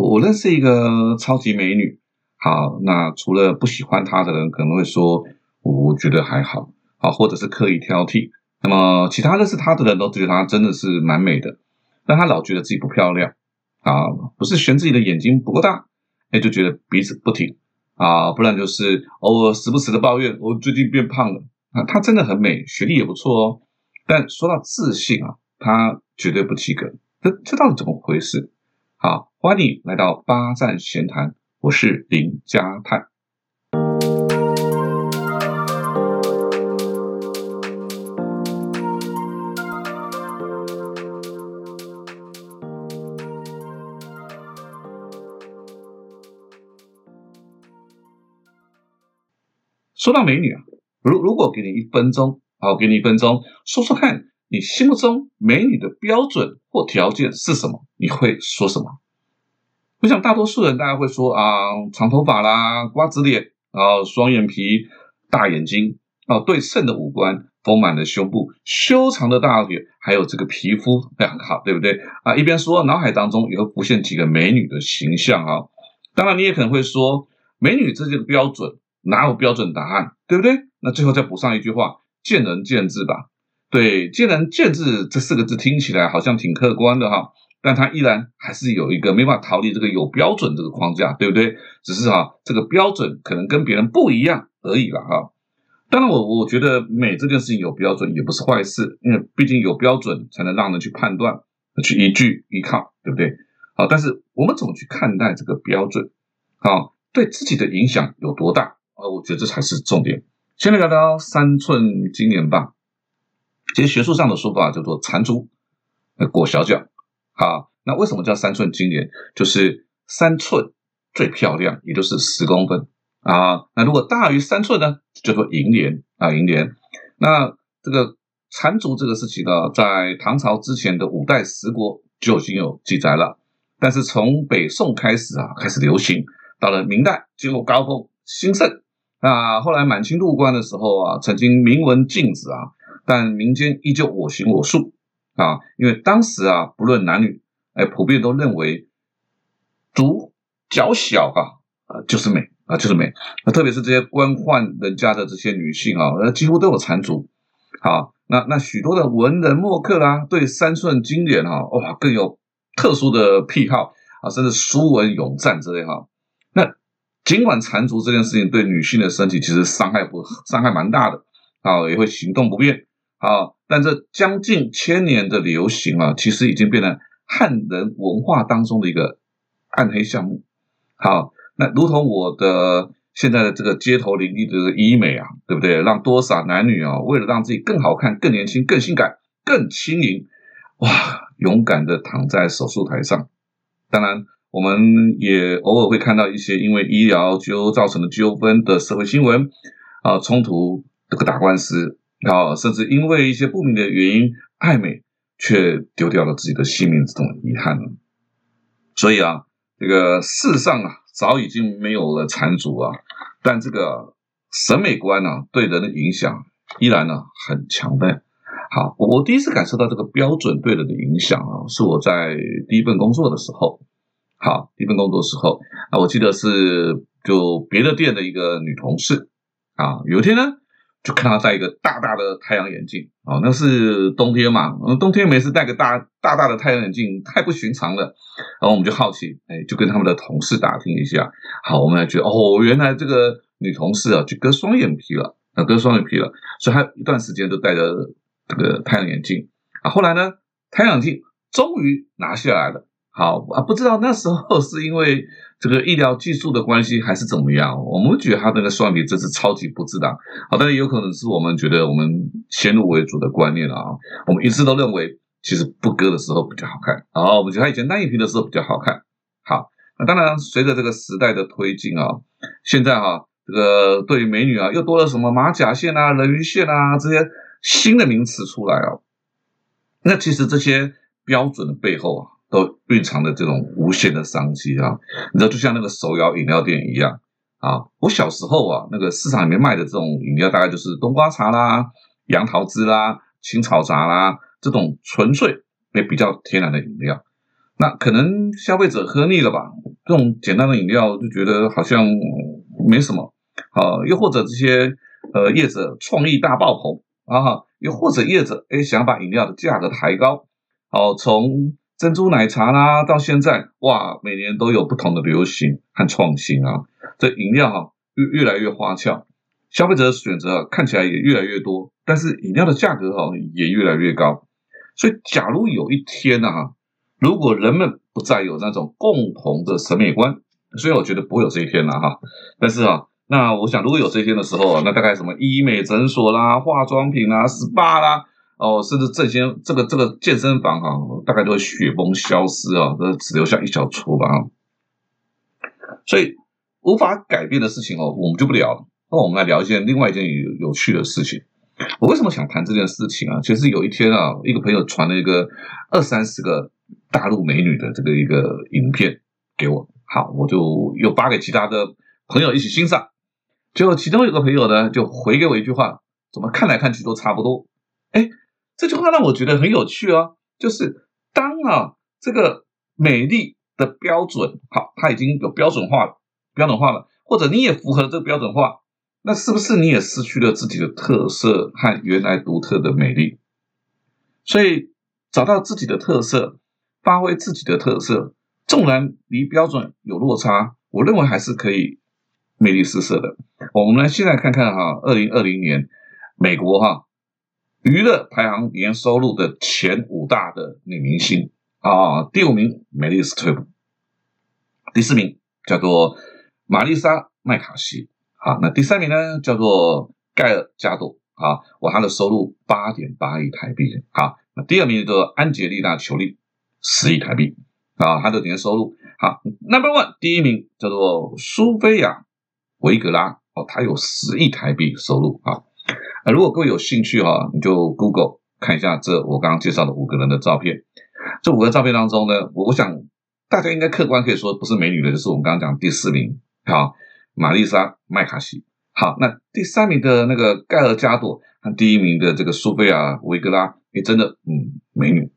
我认识一个超级美女，好，那除了不喜欢她的人可能会说，我觉得还好，好，或者是刻意挑剔。那么其他认识她的人都觉得她真的是蛮美的，但她老觉得自己不漂亮啊，不是嫌自己的眼睛不够大，哎，就觉得鼻子不挺啊，不然就是偶尔时不时的抱怨我最近变胖了啊。她真的很美，学历也不错哦，但说到自信啊，她绝对不及格。这这到底怎么回事？好，欢迎来到八站闲谈，我是林家泰。说到美女啊，如如果给你一分钟，好，给你一分钟，说说看。你心目中美女的标准或条件是什么？你会说什么？我想大多数人大家会说啊，长头发啦，瓜子脸，然后双眼皮，大眼睛，啊，对称的五官，丰满的胸部，修长的大腿，还有这个皮肤非常好，对不对？啊，一边说，脑海当中也会浮现几个美女的形象啊。当然，你也可能会说，美女这些标准哪有标准答案，对不对？那最后再补上一句话，见仁见智吧。对“见仁见智”这四个字听起来好像挺客观的哈，但它依然还是有一个没法逃离这个有标准这个框架，对不对？只是哈，这个标准可能跟别人不一样而已了哈。当然，我我觉得美这件事情有标准也不是坏事，因为毕竟有标准才能让人去判断、去依据、依靠，对不对？好，但是我们怎么去看待这个标准？好，对自己的影响有多大啊？我觉得这才是重点。先来聊聊三寸金莲吧。其实学术上的说法叫做缠足裹小脚，好，那为什么叫三寸金莲？就是三寸最漂亮，也就是十公分啊。那如果大于三寸呢，叫做银莲啊，银莲。那这个缠足这个事情呢，在唐朝之前的五代十国就已经有记载了，但是从北宋开始啊，开始流行，到了明代进入高峰兴盛啊。后来满清入关的时候啊，曾经明文禁止啊。但民间依旧我行我素啊，因为当时啊，不论男女，哎，普遍都认为足脚小啊，啊就是美啊就是美。那特别是这些官宦人家的这些女性啊，呃，几乎都有残足。好，那那许多的文人墨客啦，对三寸金莲哈，哇，更有特殊的癖好啊，甚至书文咏赞之类哈。那尽管残足这件事情对女性的身体其实伤害不伤害蛮大的啊，也会行动不便。好，但这将近千年的流行啊，其实已经变成汉人文化当中的一个暗黑项目。好，那如同我的现在的这个街头领域的医美啊，对不对？让多少男女啊，为了让自己更好看、更年轻、更性感、更轻盈，哇，勇敢的躺在手术台上。当然，我们也偶尔会看到一些因为医疗纠造成的纠纷的社会新闻啊，冲突这个打官司。啊，甚至因为一些不明的原因爱美，却丢掉了自己的性命，这种遗憾呢。所以啊，这个世上啊，早已经没有了残足啊，但这个审美观呢，对人的影响依然呢很强的。好，我第一次感受到这个标准对人的影响啊，是我在第一份工作的时候。好，第一份工作的时候啊，我记得是就别的店的一个女同事啊，有一天呢。就看他戴一个大大的太阳眼镜。啊，那是冬天嘛，冬天没事戴个大大大的太阳眼镜太不寻常了，然后我们就好奇，哎，就跟他们的同事打听一下，好，我们来觉得哦，原来这个女同事啊，去割双眼皮了，啊，割双眼皮了，所以她一段时间都戴着这个太阳眼镜。啊，后来呢，太阳镜终于拿下来了。好啊，不知道那时候 是因为这个医疗技术的关系，还是怎么样？我们觉得他那个双眼皮真是超级不自当。好，但是有可能是我们觉得我们先入为主的观念了啊，我们一直都认为其实不割的时候比较好看。啊，我们觉得他以前单眼皮的时候比较好看。好，那当然随着这个时代的推进啊，现在哈这个对于美女啊又多了什么马甲线啊、人鱼线啊这些新的名词出来啊。那其实这些标准的背后啊。都蕴藏着这种无限的商机啊！你知道，就像那个手摇饮料店一样啊。我小时候啊，那个市场里面卖的这种饮料，大概就是冬瓜茶啦、杨桃汁啦、青草茶啦这种纯粹也比较天然的饮料。那可能消费者喝腻了吧？这种简单的饮料就觉得好像没什么，啊，又或者这些呃业者创意大爆棚啊，又或者业者哎想把饮料的价格抬高，哦，从珍珠奶茶啦到现在哇，每年都有不同的流行和创新啊，这饮料哈越越来越花俏，消费者的选择看起来也越来越多，但是饮料的价格哈也越来越高，所以假如有一天呢哈。如果人们不再有那种共同的审美观，虽然我觉得不会有这一天了哈，但是啊，那我想如果有这一天的时候啊，那大概什么医美诊所啦、化妆品啦、SPA 啦，哦，甚至这些这个这个健身房哈，大概都会雪崩消失啊，只留下一小撮吧。所以无法改变的事情哦，我们就不聊了。那我们来聊一件另外一件有有趣的事情。我为什么想谈这件事情啊？其实有一天啊，一个朋友传了一个二三十个。大陆美女的这个一个影片给我，好，我就又发给其他的朋友一起欣赏。结果其中有个朋友呢，就回给我一句话：怎么看来看去都差不多？哎，这句话让我觉得很有趣哦。就是当啊这个美丽的标准好，它已经有标准化了，标准化了，或者你也符合这个标准化，那是不是你也失去了自己的特色和原来独特的美丽？所以找到自己的特色。发挥自己的特色，纵然离标准有落差，我认为还是可以魅力四射的。我们来现在看看哈，二零二零年美国哈娱乐排行年收入的前五大的女明星啊，第五名梅丽斯·特普，第四名叫做玛丽莎麦卡锡啊，那第三名呢叫做盖尔加朵啊，哇，她的收入八点八亿台币啊，那第二名叫做安吉丽娜裘丽。十亿台币啊，他的年收入好，Number One 第一名叫做苏菲亚维格拉哦，他有十亿台币收入啊。如果各位有兴趣哈，你就 Google 看一下这我刚刚介绍的五个人的照片。这五个照片当中呢，我我想大家应该客观可以说不是美女的，就是我们刚刚讲第四名好，玛丽莎麦卡锡。好，那第三名的那个盖尔加朵和第一名的这个苏菲亚维格拉，也真的嗯美女。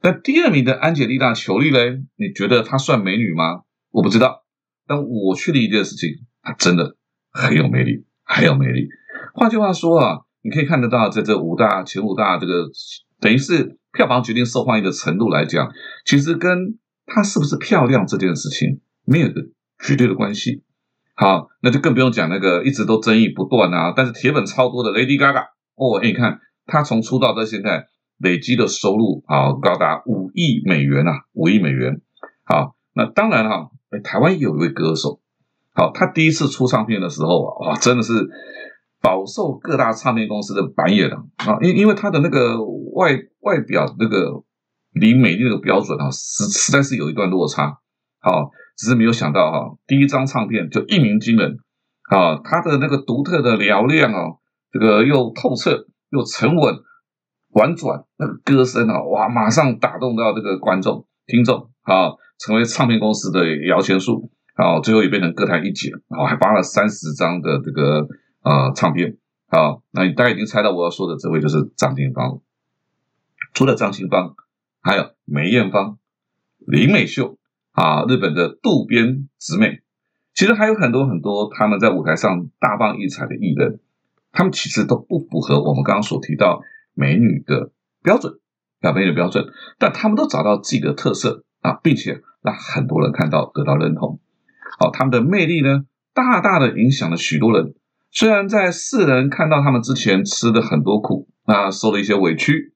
那第二名的安吉丽娜·裘丽嘞？你觉得她算美女吗？我不知道，但我确定一件事情，她真的很有魅力，很有魅力。换句话说啊，你可以看得到，在这五大前五大这个，等于是票房决定受欢迎的程度来讲，其实跟她是不是漂亮这件事情没有个绝对的关系。好，那就更不用讲那个一直都争议不断啊，但是铁粉超多的 Lady Gaga 哦，你看她从出道到现在。累积的收入啊，高达五亿美元呐，五亿美元。好，那当然哈，台湾有一位歌手，好，他第一次出唱片的时候啊，哇，真的是饱受各大唱片公司的白眼啊，因因为他的那个外外表那个离美丽那个标准啊，实实在是有一段落差。好，只是没有想到哈，第一张唱片就一鸣惊人啊，他的那个独特的嘹亮啊，这个又透彻又沉稳。婉转那个歌声啊，哇，马上打动到这个观众、听众啊，成为唱片公司的摇钱树啊，最后也变成歌坛一姐啊，还发了三十张的这个呃唱片啊。那你大概已经猜到我要说的这位就是张清芳。除了张清芳，还有梅艳芳、林美秀啊，日本的渡边直美，其实还有很多很多他们在舞台上大放异彩的艺人，他们其实都不符合我们刚刚所提到。美女的标准，啊，美女的标准，但他们都找到自己的特色啊，并且让很多人看到得到认同。好，他们的魅力呢，大大的影响了许多人。虽然在世人看到他们之前吃的很多苦啊，受了一些委屈，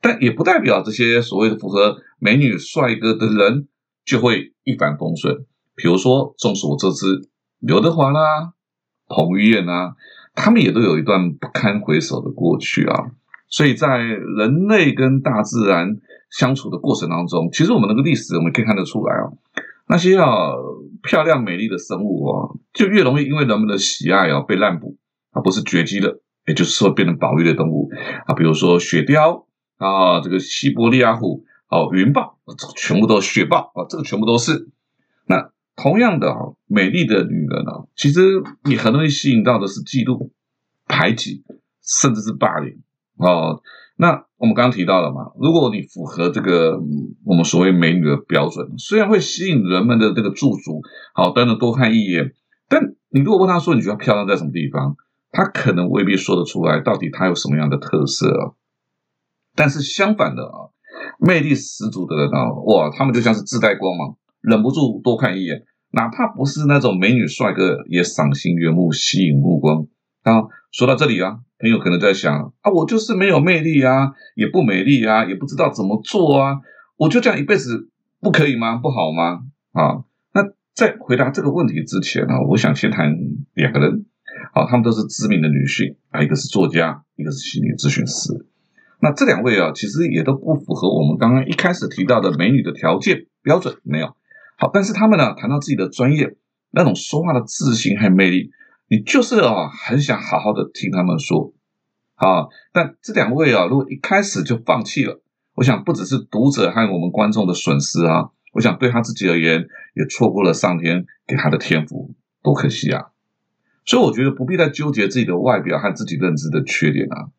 但也不代表这些所谓的符合美女帅哥的人就会一帆风顺。比如说众所周知，刘德华啦、彭于晏啊，他们也都有一段不堪回首的过去啊。所以在人类跟大自然相处的过程当中，其实我们那个历史我们可以看得出来啊，那些啊漂亮美丽的生物啊，就越容易因为人们的喜爱啊被滥捕，啊不是绝迹的，也就是说变成保育的动物啊，比如说雪貂啊，这个西伯利亚虎哦，云豹，这全部都是雪豹啊，这个全部都是。那同样的啊，美丽的女人啊，其实你很容易吸引到的是嫉妒、排挤，甚至是霸凌。哦，那我们刚刚提到了嘛，如果你符合这个我们所谓美女的标准，虽然会吸引人们的这个驻足，好，当然多看一眼，但你如果问他说你觉得漂亮在什么地方，他可能未必说得出来，到底他有什么样的特色啊？但是相反的啊，魅力十足的人啊，哇，他们就像是自带光芒，忍不住多看一眼，哪怕不是那种美女帅哥，也赏心悦目，吸引目光啊。说到这里啊。朋友可能在想啊，我就是没有魅力啊，也不美丽啊，也不知道怎么做啊，我就这样一辈子不可以吗？不好吗？啊，那在回答这个问题之前呢，我想先谈两个人，啊，他们都是知名的女性啊，一个是作家，一个是心理咨询师。那这两位啊，其实也都不符合我们刚刚一开始提到的美女的条件标准，没有好，但是他们呢，谈到自己的专业，那种说话的自信和魅力。你就是啊，很想好好的听他们说，啊，但这两位啊，如果一开始就放弃了，我想不只是读者和我们观众的损失啊，我想对他自己而言，也错过了上天给他的天赋，多可惜啊！所以我觉得不必再纠结自己的外表和自己认知的缺点啊。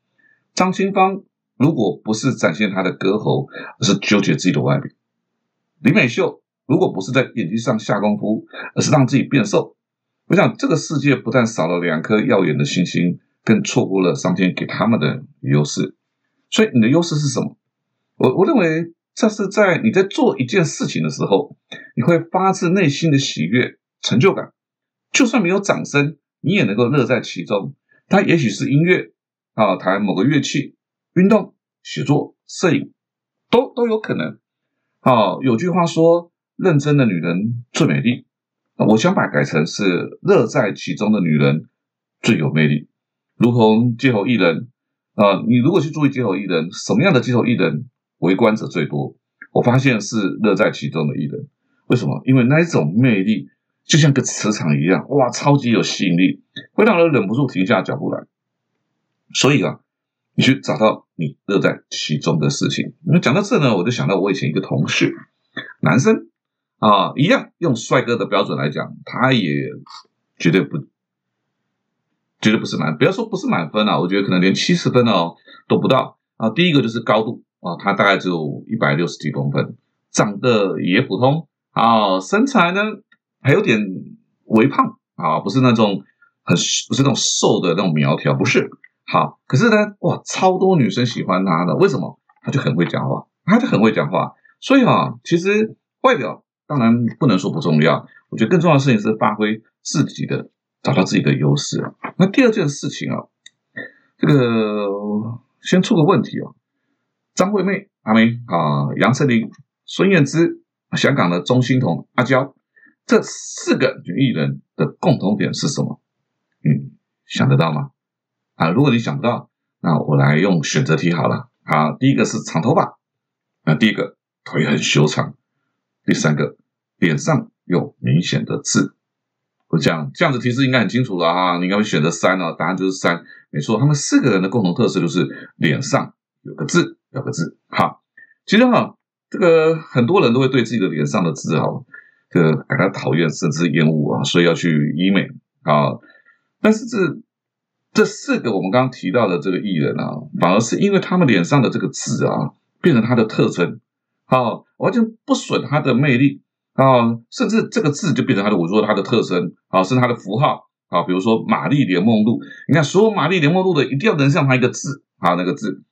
张清芳如果不是展现她的歌喉，而是纠结自己的外表；李美秀如果不是在演技上下功夫，而是让自己变瘦。我想，这个世界不但少了两颗耀眼的星星，更错过了上天给他们的优势。所以，你的优势是什么？我我认为，这是在你在做一件事情的时候，你会发自内心的喜悦、成就感。就算没有掌声，你也能够乐在其中。它也许是音乐啊，弹某个乐器、运动、写作、摄影，都都有可能。好，有句话说：“认真的女人最美丽。”我想把它改成是乐在其中的女人最有魅力，如同街头艺人啊，你如果去注意街头艺人，什么样的街头艺人围观者最多？我发现是乐在其中的艺人。为什么？因为那一种魅力就像个磁场一样，哇，超级有吸引力，会让人忍不住停下脚步来。所以啊，你去找到你乐在其中的事情。那讲到这呢，我就想到我以前一个同事，男生。啊，一样用帅哥的标准来讲，他也绝对不，绝对不是满，不要说不是满分啊，我觉得可能连七十分哦都不到啊。第一个就是高度啊，他大概只有一百六十几公分，长得也普通啊，身材呢还有点微胖啊，不是那种很不是那种瘦的那种苗条，不是好，可是呢，哇，超多女生喜欢他的，为什么？他就很会讲话，他就很会讲话，所以啊，其实外表。当然不能说不重要，我觉得更重要的事情是发挥自己的，找到自己的优势。那第二件事情啊，这个先出个问题啊，张惠妹阿妹啊，杨丞琳、孙燕姿、香港的钟欣桐、阿娇，这四个女艺人的共同点是什么？嗯，想得到吗？啊，如果你想不到，那我来用选择题好了。啊，第一个是长头发，那第一个腿很修长，第三个。脸上有明显的痣，我讲这样子提示应该很清楚了哈，你应该会选择三哦，答案就是三，没错，他们四个人的共同特色就是脸上有个痣，有个痣。好，其实哈，这个很多人都会对自己的脸上的痣哈，这个感到讨厌甚至厌恶啊，所以要去医美啊。但是这这四个我们刚刚提到的这个艺人啊，反而是因为他们脸上的这个痣啊，变成他的特征，好，完全不损他的魅力。啊，甚至这个字就变成他的，我说他的特征啊，是他的符号啊。比如说玛丽莲梦露，你看所有玛丽莲梦露的一定要能像他一个字啊，那个字。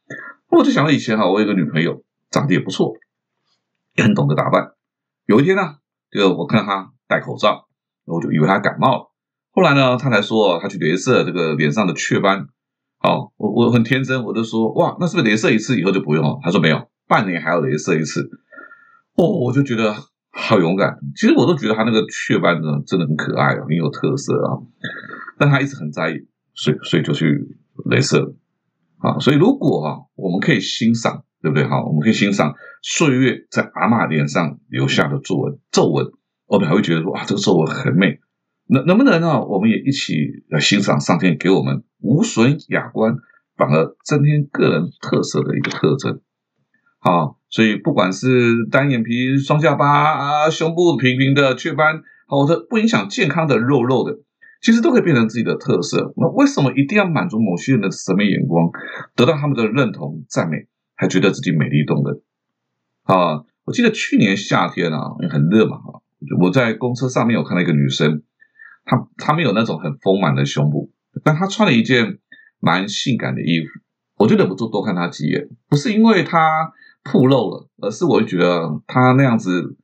我就想到以前哈，我有个女朋友长得也不错，也很懂得打扮。有一天呢，就我看到她戴口罩，我就以为她感冒了。后来呢，她才说她去镭射这个脸上的雀斑。好，我我很天真，我就说哇，那是不是镭射一次以后就不用了？她说没有，半年还要镭射一次。哦，我就觉得。好勇敢，其实我都觉得他那个雀斑呢，真的很可爱啊，很有特色啊。但他一直很在意，所以所以就去镭射啊。所以如果啊，我们可以欣赏，对不对？哈，我们可以欣赏岁月在阿妈脸上留下的皱纹，皱纹，我们还会觉得说啊，这个皱纹很美。能能不能啊？我们也一起来欣赏上天给我们无损雅观，反而增添个人特色的一个特征。好。所以，不管是单眼皮、双下巴啊，胸部平平的雀斑，好的不影响健康的肉肉的，其实都可以变成自己的特色。那为什么一定要满足某些人的审美眼光，得到他们的认同赞美，还觉得自己美丽动人？啊，我记得去年夏天啊，很热嘛，我在公车上面有看到一个女生，她她没有那种很丰满的胸部，但她穿了一件蛮性感的衣服，我就忍不住多看她几眼，不是因为她暴露了，而是我就觉得她那样子，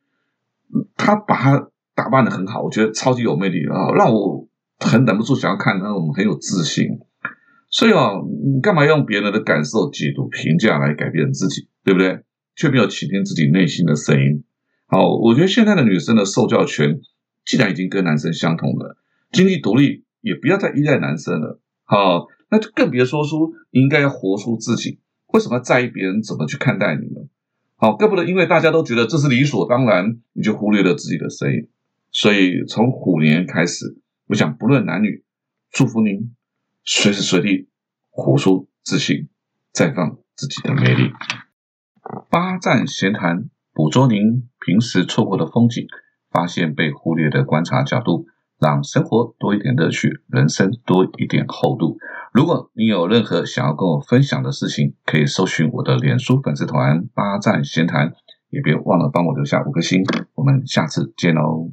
她把她打扮的很好，我觉得超级有魅力啊，让我。很忍不住想要看那种很有自信，所以哦，你干嘛用别人的感受、解读、评价来改变自己，对不对？却没有倾听自己内心的声音。好，我觉得现在的女生的受教权既然已经跟男生相同了，经济独立也不要再依赖男生了。好，那就更别说出应该要活出自己。为什么在意别人怎么去看待你呢？好，更不能因为大家都觉得这是理所当然，你就忽略了自己的声音。所以从虎年开始。我想，不论男女，祝福您随时随地活出自信，绽放自己的魅力。八站闲谈，捕捉您平时错过的风景，发现被忽略的观察角度，让生活多一点乐趣，人生多一点厚度。如果你有任何想要跟我分享的事情，可以搜寻我的脸书粉丝团“八站闲谈”，也别忘了帮我留下五颗星。我们下次见喽！